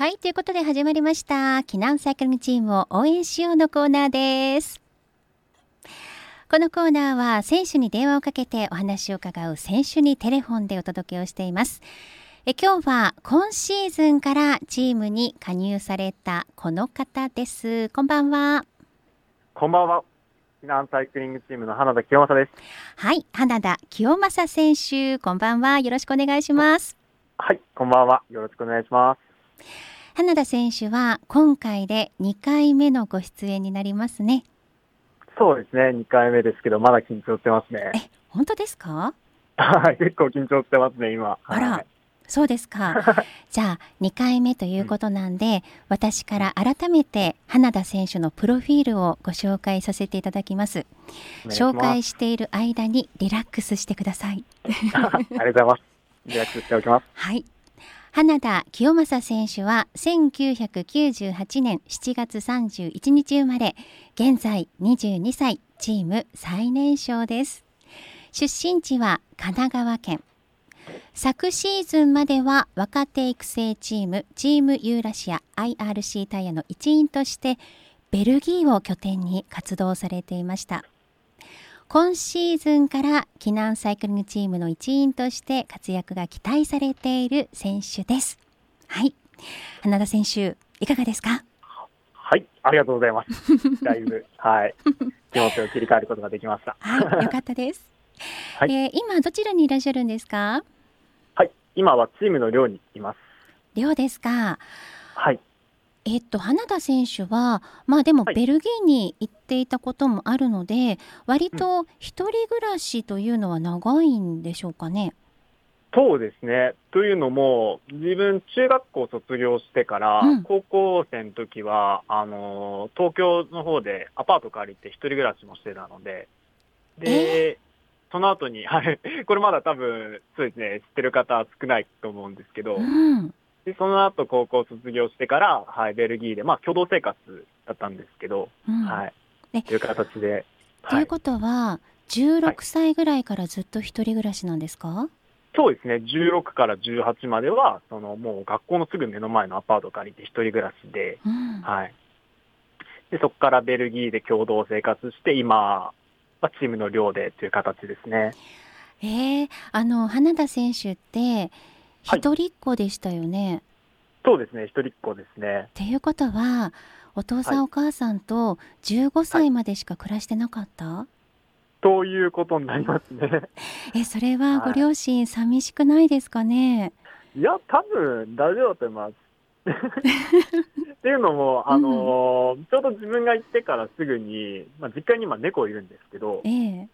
はい、ということで始まりました。避難サイクリングチームを応援しようのコーナーです。このコーナーは選手に電話をかけてお話を伺う選手にテレフォンでお届けをしています。え今日は今シーズンからチームに加入されたこの方です。こんばんは。こんばんは。避難サイクリングチームの花田清正です。はい、花田清正選手、こんばんは。よろしくお願いします。はい、こんばんは。よろしくお願いします。花田選手は今回で2回目のご出演になりますね。そうですね、2回目ですけど、まだ緊張してますね。え、本当ですか？はい、結構緊張してますね、今。あらはい、そうですか。じゃあ2回目ということなんで、私から改めて花田選手のプロフィールをご紹介させていただきます。ます紹介している間にリラックスしてください。ありがとうございます。リラックスしておきます。はい。花田清正選手は1998年7月31日生まれ、現在22歳、チーム最年少です。出身地は神奈川県。昨シーズンまでは若手育成チームチームユーラシア IRC タイヤの一員としてベルギーを拠点に活動されていました。今シーズンから避難サイクリングチームの一員として活躍が期待されている選手です。はい。花田選手、いかがですか？はい、ありがとうございます。だいぶ、はい、気持ちを切り替えることができました。はい、よかったです。はいえー今どちらにいらっしゃるんですか？はい、今はチームの寮にいます。寮ですかはい、えっと、花田選手は、まあでもはいベルギーに行っていたこともあるので、割と一人暮らしというのは長いんでしょうかね？そうですね。というのも、自分、中学校卒業してから、うん高校生の時は、あの、東京の方でアパート借りて一人暮らしもしてたので、で、その後に、はい、これまだ多分、そうですね、知ってる方は少ないと思うんですけど、うん。でその後高校卒業してから、はい、ベルギーで、まあ、共同生活だったんですけど、うん。はい、えという形で、はい、ということは、16歳ぐらいからずっと一人暮らしなんですか、そうですね、16から18までは、そのもう学校のすぐ目の前のアパート借りて一人暮らしで、うん。はい。で、そこからベルギーで共同生活して、今はチームの寮でという形ですね。えー、あの花田選手ってはい。一人っ子でしたよね。そうですね、一人っ子ですね。っていうことはお父さん、はい。お母さんと15歳までしか暮らしてなかった、ということになりますね。えそれははい。ご両親寂しくないですかね、いや、多分大丈夫だと思います。っていうのも、あのーちょうど自分が行ってからすぐに、まあ、実家に今猫いるんですけど、ええ。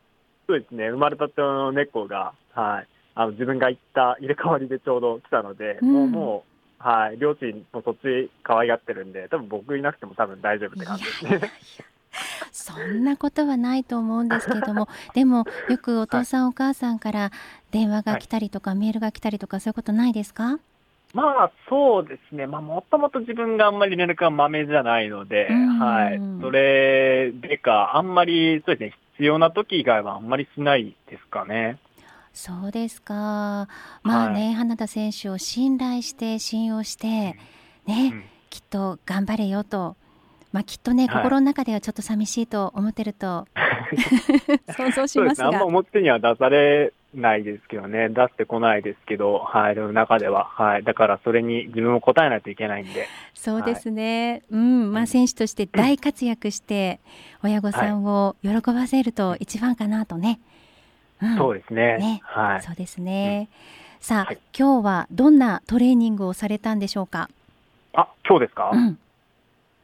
そうですね、生まれたての猫が、はい、あの自分が行った入れ替わりでちょうど来たので、うんもう、もう、はい、両親もそっち可愛がってるんで、多分僕いなくても多分大丈夫って感じですね。そんなことはないと思うんですけども でもよくお父さん、お母さんから電話が来たりとか、メールが来たりとかそういうことないですか？まあ、そうですね。まあ、もともと自分があんまり連絡がまめじゃないので、うんはい。それでか、あんまり、そうですね、必要な時以外はあんまりしないですかね。そうですかまあね、花田選手を信頼して信用してね、うんきっと頑張れよと、まあ、きっとね、はい心の中ではちょっと寂しいと思ってると 想像しそうですね。あんますがま表には出されないですけどね。出してこないですけど、はい。でも中では、はい。だからそれに自分も答えないといけないんで。そうですね、うんまあ、選手として大活躍して親御さんを喜ばせると一番かなとね。うん。そうですね。ね。はい。そうですね、さあ、はい。今日はどんなトレーニングをされたんでしょうか？あ、今日ですか、うん。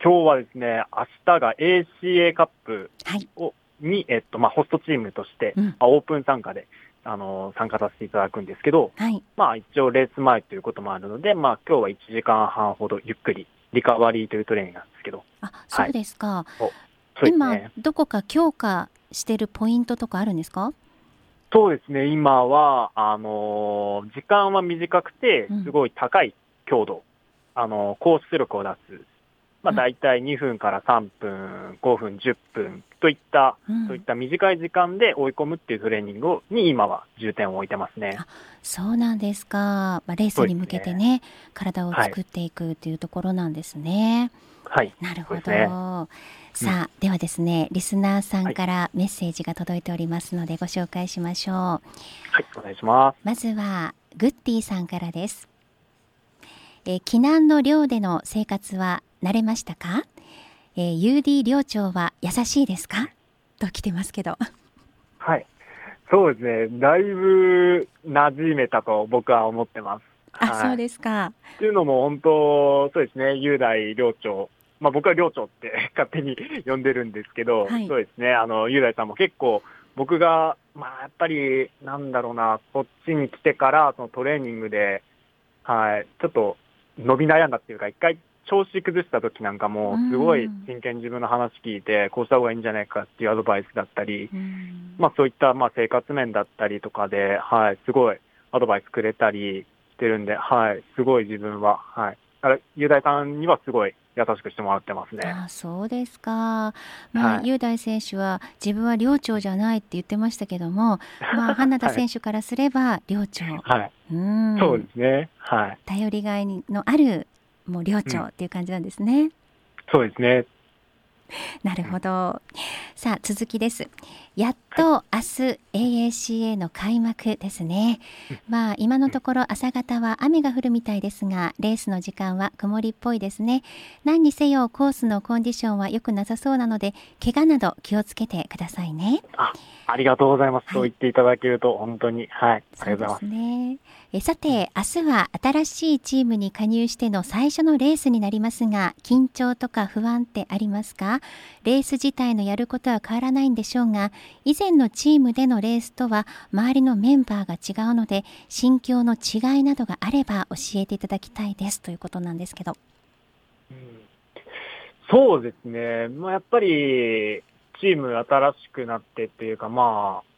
今日はですね、明日が ACA カップはい。をに、えっと、まあ、ホストチームとして、うん。まあ、オープン参加で、あの参加させていただくんですけど、はい。まあ、一応レース前ということもあるので、まあ、今日は1時間半ほどゆっくり、リカバリーというトレーニングなんですけど、あそうですか、そうです今ね。どこか強化してるポイントとかあるんですか？そうですね、今は、あのー時間は短くてうん、すごい高い強度、あのー高出力を出す。まあ、うん大体2分から3分、5分、10分、といった、うんそういった短い時間で追い込むっていうトレーニングをに今は重点を置いてますね。そうなんですか、まあ、レースに向けてね体を作っていくというところなんですね。はい。なるほど。さあ、ではですね、リスナーさんからメッセージが届いておりますので、ご紹介しましょう。はい、お願いします。まずは、グッディさんからです。えー、避難の寮での生活は慣れましたか、えー、UD 寮長は優しいですか？と来てますけど。はい。そうですね。だいぶ馴染めたと僕は思ってます。あ、はいそうですか。っていうのも本当、そうですね、雄大寮長。まあ僕は寮長って 勝手に呼んでるんですけど、はい。そうですね、あの、雄大さんも結構僕が、まあやっぱり、なんだろうな、こっちに来てから、そのトレーニングで、はい、ちょっと伸び悩んだっていうか、一回調子崩した時なんかも、すごい真剣に自分の話聞いて、こうした方がいいんじゃないかっていうアドバイスだったり、うん。まあそういったまあ生活面だったりとかで、はい、すごいアドバイスくれたりしてるんで、はい、すごい自分は、はい。だから雄大さんにはすごい優しくしてもらってますね。あそうですか。まあ、はい雄大選手は自分は寮長じゃないって言ってましたけども、まあ、花田選手からすれば寮長。はい。うん。そうですね。はい。頼りがいのあるもう寮長っていう感じなんですね。そうですね。なるほど。さあ続きです。やっと明日 AACA の開幕ですね。まあ今のところ朝方は雨が降るみたいですが、レースの時間は曇りっぽいですね。何にせよコースのコンディションは良くなさそうなので、怪我など気をつけてくださいね。ありがとうございます。はいそう言っていただけると本当に、はい。ありがとうございます。すね。えさて、明日は新しいチームに加入しての最初のレースになりますが、緊張とか不安ってありますか？レース自体のやることは変わらないんでしょうが、以前のチームでのレースとは周りのメンバーが違うので、心境の違いなどがあれば教えていただきたいですということなんですけど。うんそうですね。まあやっぱり、チーム新しくなってっていうか、まあ、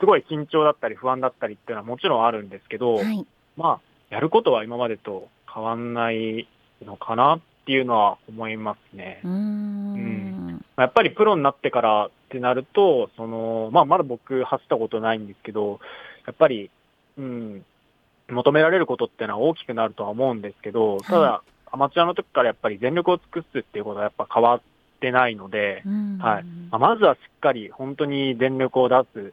すごい緊張だったり不安だったりっていうのはもちろんあるんですけど、はい。まあ、やることは今までと変わんないのかなっていうのは思いますね。うーん。まあやっぱりプロになってからってなると、その、まあ、まだ僕走ったことないんですけど、やっぱり、うん、求められることっていうのは大きくなるとは思うんですけど、ただ、アマチュアの時からやっぱり全力を尽くすっていうことはやっぱ変わってないので、うんはいまあまずはしっかり本当に全力を出す、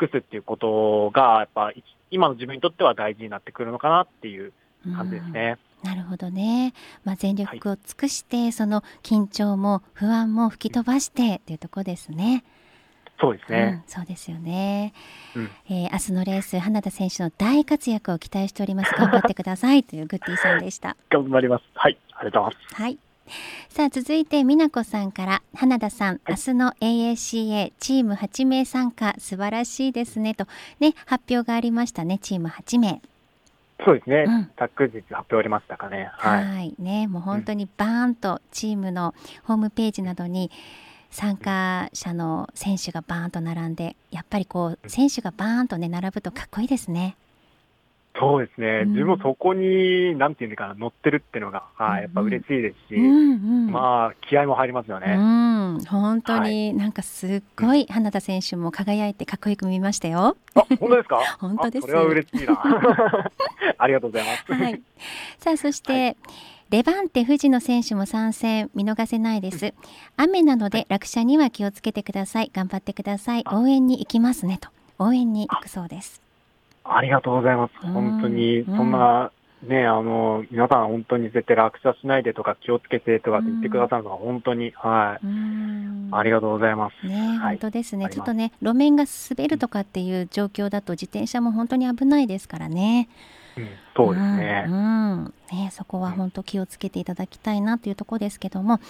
尽くすっていうことが、やっぱ今の自分にとっては大事になってくるのかなっていう感じですね。なるほどね。まあ、全力を尽くして、その緊張も不安も吹き飛ばしてっていうところですね。そうですね。うん、そうですよね。うんえー明日のレース、花田選手の大活躍を期待しております。頑張ってくださいというグッディさんでした。頑張ります。はい、ありがとうございます。はい。さあ続いて美奈子さんから花田さん、明日の AACA チーム8名参加素晴らしいですねとね発表がありましたねチーム8名そうですね。うん昨日発表ありましたかね。ははい。いねもう本当にバーンとチームのホームページなどに参加者の選手がバーンと並んでやっぱりこう選手がバーンとね並ぶとかっこいいですね。そうですね。うん自分もそこに、なんていうのかな、乗ってるっていうのが、はい、やっぱ嬉しいですし、うんうん。まあ、気合も入りますようね。ん、本当になんかすっごい花田選手も輝いてかっこよく見ましたよ。あ、本当ですか？本当ですあそれは嬉しいな。ありがとうございます。はい。さあそして、レバンテ藤野選手も参戦見逃せないです。雨なので落車には気をつけてください。頑張ってください。あ応援に行きますねと応援に行くそうです。ありがとうございます。うん本当に、そんな、ね、あの、皆さん本当に絶対落車しないでとか気をつけてとかって言ってくださるのは本当に、はい。ありがとうございます。ね、はい本当ですね。ちょっとね路面が滑るとかっていう状況だと自転車も本当に危ないですからね。うん、そうですね。うん。うん。ね、そこは本当気をつけていただきたいなというところですけども、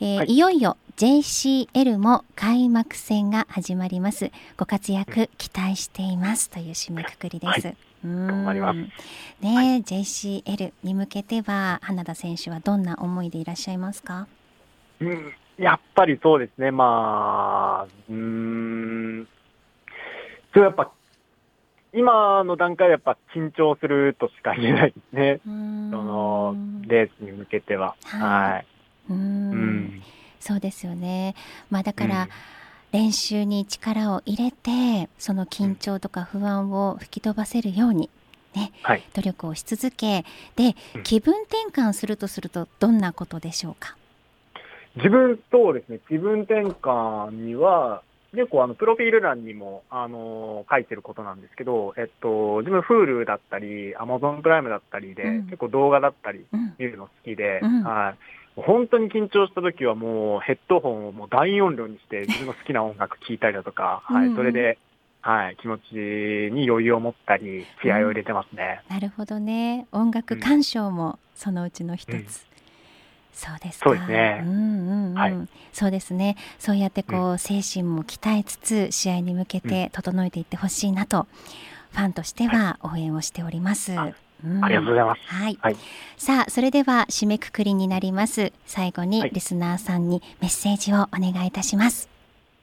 えーはい。い、よいよ JCL も開幕戦が始まります。ご活躍期待していますという締めくくりです。はい。うん。頑張ります。ね、は JCL に向けては花田選手はどんな思いでいらっしゃいますか？うん、やっぱりそうですね、まあ、うーん、それやっぱ、今の段階でやっぱ緊張するとしか言えないですね。そその、レースに向けては。はいはい。ううんん。そうですよね。まあだから、練習に力を入れてその緊張とか不安を吹き飛ばせるようにね、はい、努力をし続けで気分転換するとするとどんなことでしょうか？自分とですね気分転換には結構あのプロフィール欄にもあの書いてることなんですけど、えっと、自分 Hulu だったり Amazon プライムだったりで、うん、結構動画だったり見るの好きで、うん、はい。本当に緊張した時はもうヘッドホンをもう大音量にして 自分の好きな音楽聴いたりだとか、はい、それではい、気持ちに余裕を持ったり気合を入れてますね、うん、なるほどね。音楽鑑賞もそのうちの一つ、うん、そうですかそうですね、うんうんうん、はい、そうですねそうやってこう、精神も鍛えつつ試合に向けて整えていってほしいなと、ファンとしては応援をしております、はいありがとうございます。はい。はい、さあ、それでは締めくくりになります。最後にリスナーさんにメッセージをお願いいたします。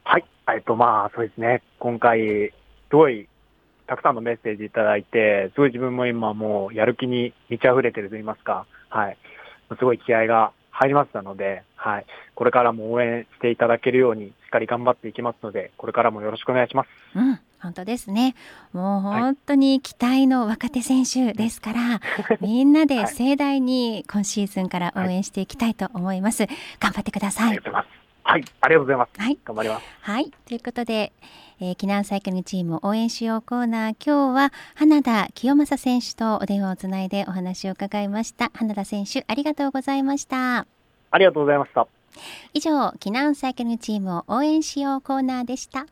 はい。えっと、まあ、そうですね。今回、すごい、たくさんのメッセージいただいて、すごい自分も今もうやる気に満ち溢れてると言いますか、はい。すごい気合が入りましたので、はい。これからも応援していただけるように、しっかり頑張っていきますので、これからもよろしくお願いします。うん。本当ですね。もう本当に期待の若手選手ですから、はい、みんなで盛大に今シーズンから応援していきたいと思います。はい、頑張ってください。ありがとうございます。はい、ありがとうございます。はい、頑張ります。はい、ということで、えー、避難サイクルチーム応援しようコーナー、今日は花田清正選手とお電話をつないでお話を伺いました。花田選手、ありがとうございました。ありがとうございました。以上、避難サイクルチームを応援しようコーナーでした。